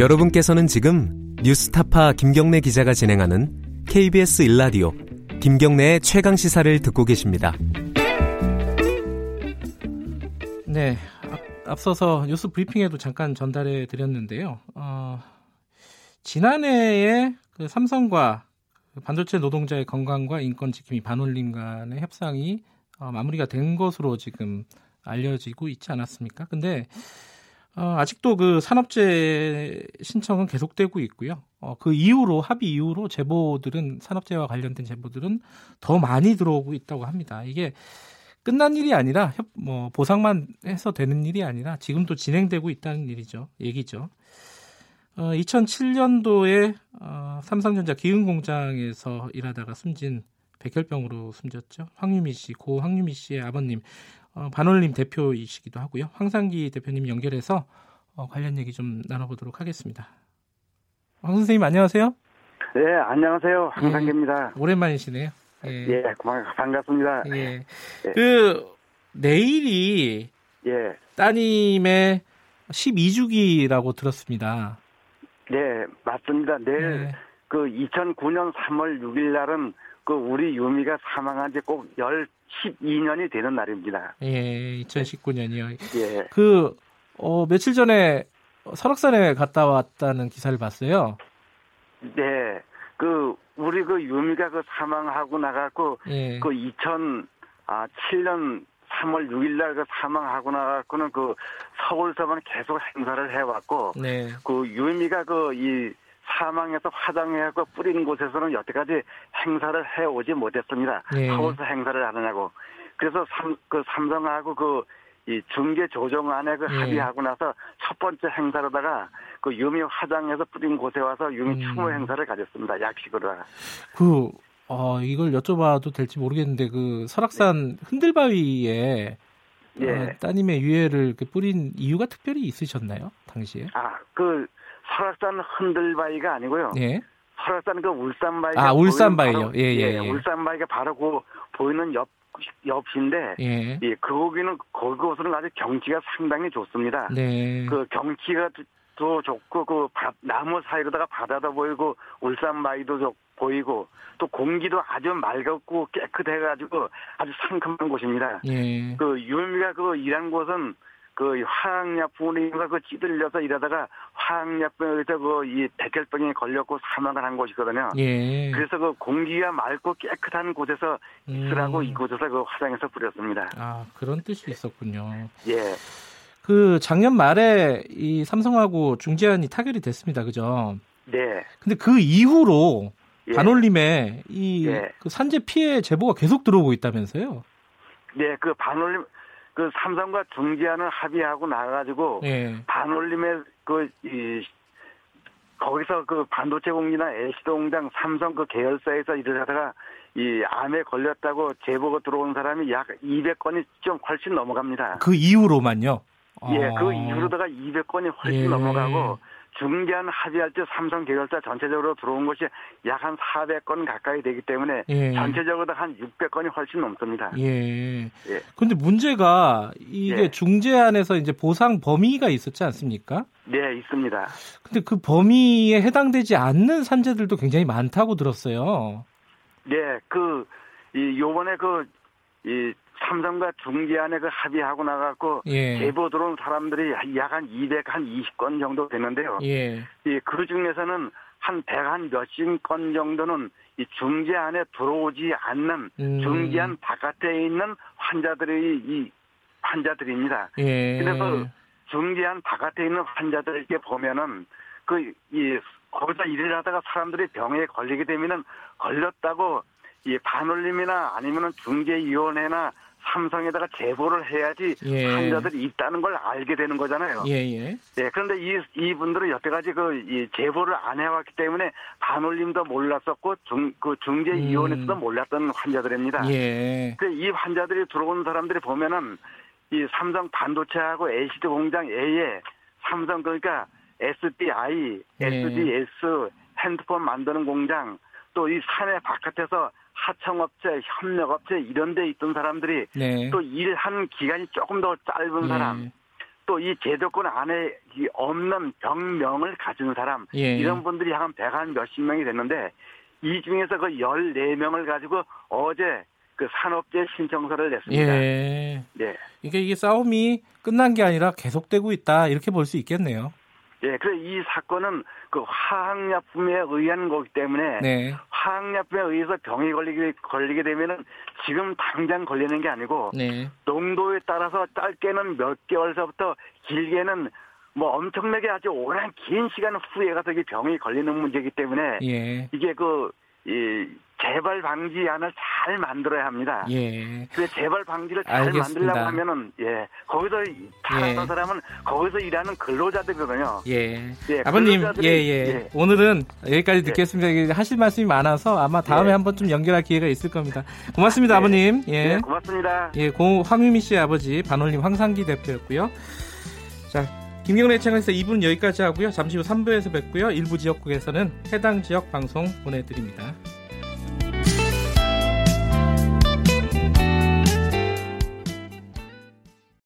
여러분께서는 지금 뉴스타파 김경래 기자가 진행하는 KBS 일라디오 김경래의 최강 시사를 듣고 계십니다. 네, 앞서서 뉴스 브리핑에도 잠깐 전달해 드렸는데요. 어, 지난해에 그 삼성과 반도체 노동자의 건강과 인권 지킴이 반올림 간의 협상이 어, 마무리가 된 것으로 지금 알려지고 있지 않았습니까? 근데 어, 아직도 그 산업재 신청은 계속되고 있고요. 어, 그 이후로 합의 이후로 제보들은 산업재와 관련된 제보들은 더 많이 들어오고 있다고 합니다. 이게 끝난 일이 아니라 협, 뭐 보상만 해서 되는 일이 아니라 지금도 진행되고 있다는 일이죠. 얘기죠. 어, 2007년도에 어, 삼성전자 기흥 공장에서 일하다가 숨진 백혈병으로 숨졌죠. 황유미 씨, 고 황유미 씨의 아버님 어, 반올림 대표이시기도 하고요. 황상기 대표님 연결해서 어, 관련 얘기 좀 나눠보도록 하겠습니다. 황 선생님 안녕하세요. 네, 안녕하세요. 황상기입니다. 예, 오랜만이시네요. 예, 예 반갑습니다. 예. 예. 그 내일이 예. 따님의 12주기라고 들었습니다. 네, 맞습니다. 내일 예. 그 2009년 3월 6일 날은 그 우리 유미가 사망한 지 꼭 12년이 되는 날입니다. 예, 2019년이요. 예. 그, 어, 며칠 전에 설악산에 갔다 왔다는 기사를 봤어요. 네. 그, 우리 그 유미가 그 사망하고 나갔고, 예. 그 2007년 3월 6일 날 그 사망하고 나갔고는 그 서울서만 계속 행사를 해왔고, 네. 그 유미가 그 이 사망해서 화장해갖고 뿌린 곳에서는 여태까지 행사를 해오지 못했습니다. 네. 서울서 행사를 하느냐고. 그래서 삼, 그 삼성하고 그, 이 중계 조정안에 그 네. 합의하고 나서 첫 번째 행사로다가 그 유미 화장해서 뿌린 곳에 와서 유미 음. 추모 행사를 가졌습니다. 약식으로다가. 그, 어, 이걸 여쭤봐도 될지 모르겠는데 그 설악산 흔들바위에 예. 어, 따님의 유해를 뿌린 이유가 특별히 있으셨나요? 당시에? 아, 그 설악산 흔들바위가 아니고요. 예. 설악산 그 울산바위. 아, 울산바위요. 예, 예, 예, 울산바위가 바로 그 보이는 옆 옆인데 예. 예, 그 거기는 거기곳은 아주 경치가 상당히 좋습니다. 네. 그 경치가 또 좋고 그 바, 나무 사이로다가 바다도 보이고 울산바위도 좋, 보이고 또 공기도 아주 맑고 깨끗해가지고 아주 상큼한 곳입니다. 예. 그 유미가 그 일한 곳은 그 화학약품인가 그 찌들려서 이러다가 화학약품에서 그이 백혈병에 걸렸고 사망을 한 곳이거든요. 예. 그래서 그 공기가 맑고 깨끗한 곳에서 있으라고 음. 이곳에서 그 화장해서 뿌렸습니다. 아 그런 뜻이 있었군요. 예. 그 작년 말에 이 삼성하고 중재안이 타결이 됐습니다. 그죠? 네. 근데 그 이후로 예. 반올림에 이그 예. 산재 피해 제보가 계속 들어오고 있다면서요? 네, 그 반올림 그 삼성과 중재안을 합의하고 나가가지고 예. 반올림의 그이 거기서 그 반도체 공기나 LCD 공장 삼성 그 계열사에서 일을 하다가 이 암에 걸렸다고 제보가 들어온 사람이 약 200건이 좀 훨씬 넘어갑니다. 그 이후로만요? 예, 그 아. 이후로다가 200건이 훨씬 예. 넘어가고 중개한 합의할 때 삼성 계열사 전체적으로 들어온 것이 약 한 400건 가까이 되기 때문에 예. 전체적으로 한 600건이 훨씬 넘습니다. 예. 예. 근데 문제가 이게 예. 중재안에서 이제 보상 범위가 있었지 않습니까? 네, 있습니다. 근데 그 범위에 해당되지 않는 산재들도 굉장히 많다고 들었어요. 네, 그, 이, 요번에 그, 이, 삼성과 중개안에 그 합의하고 나갔고 예. 제보 들어온 사람들이 약 한 200, 한 20건 정도 되는데요. 예. 예, 그 중에서는 한 100, 한 몇십 건 정도는 이 중재 안에 들어오지 않는 음. 중재안 바깥에 있는 환자들이 이 환자들입니다. 예. 그래서 중재안 바깥에 있는 환자들 이렇게 보면은 그 이 거기서 일을 하다가 사람들이 병에 걸리게 되면은 걸렸다고 이 반올림이나 아니면은 중재위원회나 삼성에다가 제보를 해야지 예. 환자들이 있다는 걸 알게 되는 거잖아요. 예, 예. 예, 그런데 이, 이분들은 여태까지 그, 이 제보를 안 해왔기 때문에 반올림도 몰랐었고, 중, 그 중재 위원회에서도 음. 몰랐던 환자들입니다. 예. 그이 환자들이 들어온 사람들이 보면은 이 삼성 반도체하고 LCD 공장 A에 삼성 그러니까 SDI, 예. SDS, 핸드폰 만드는 공장, 또 이 사내 바깥에서 하청업체, 협력업체 이런 데 있던 사람들이 네. 또 일한 기간이 조금 더 짧은 사람, 네. 또이 제도권 안에 없는 병명을 가진 사람 예. 이런 분들이 한 100한 몇십 명이 됐는데 이 중에서 그 14명을 가지고 어제 그 산업재 신청서를 냈습니다. 예. 네. 이게 이게 싸움이 끝난 게 아니라 계속되고 있다 이렇게 볼 수 있겠네요. 예, 그래 이 사건은 그 화학약품에 의한 거기 때문에 네. 화학약품에 의해서 병이 걸리게 걸리게 되면은 지금 당장 걸리는 게 아니고 네. 농도에 따라서 짧게는 몇 개월서부터 길게는 뭐 엄청나게 아주 오랜 긴 시간 후에 가서 이 병이 걸리는 문제이기 때문에 예. 이게 그 이 재발 방지 안을 잘 만들어야 합니다. 예. 그 재발 방지를 잘 알겠습니다. 만들려고 하면은 예 거기서 살았던 예. 사람은 거기서 일하는 근로자들이거든요. 예. 예 아버님 예예 예. 예. 오늘은 여기까지 예. 듣겠습니다. 하실 말씀이 많아서 아마 다음에 예. 한번 좀 연결할 기회가 있을 겁니다. 고맙습니다, 아버님. 예. 고맙습니다. 예, 고 황유미 씨 아버지 반올림 황상기 대표였고요. 자. 김경래 채널에서 2분 여기까지 하고요. 잠시 후 3부에서 뵙고요. 일부 지역국에서는 해당 지역 방송 보내드립니다.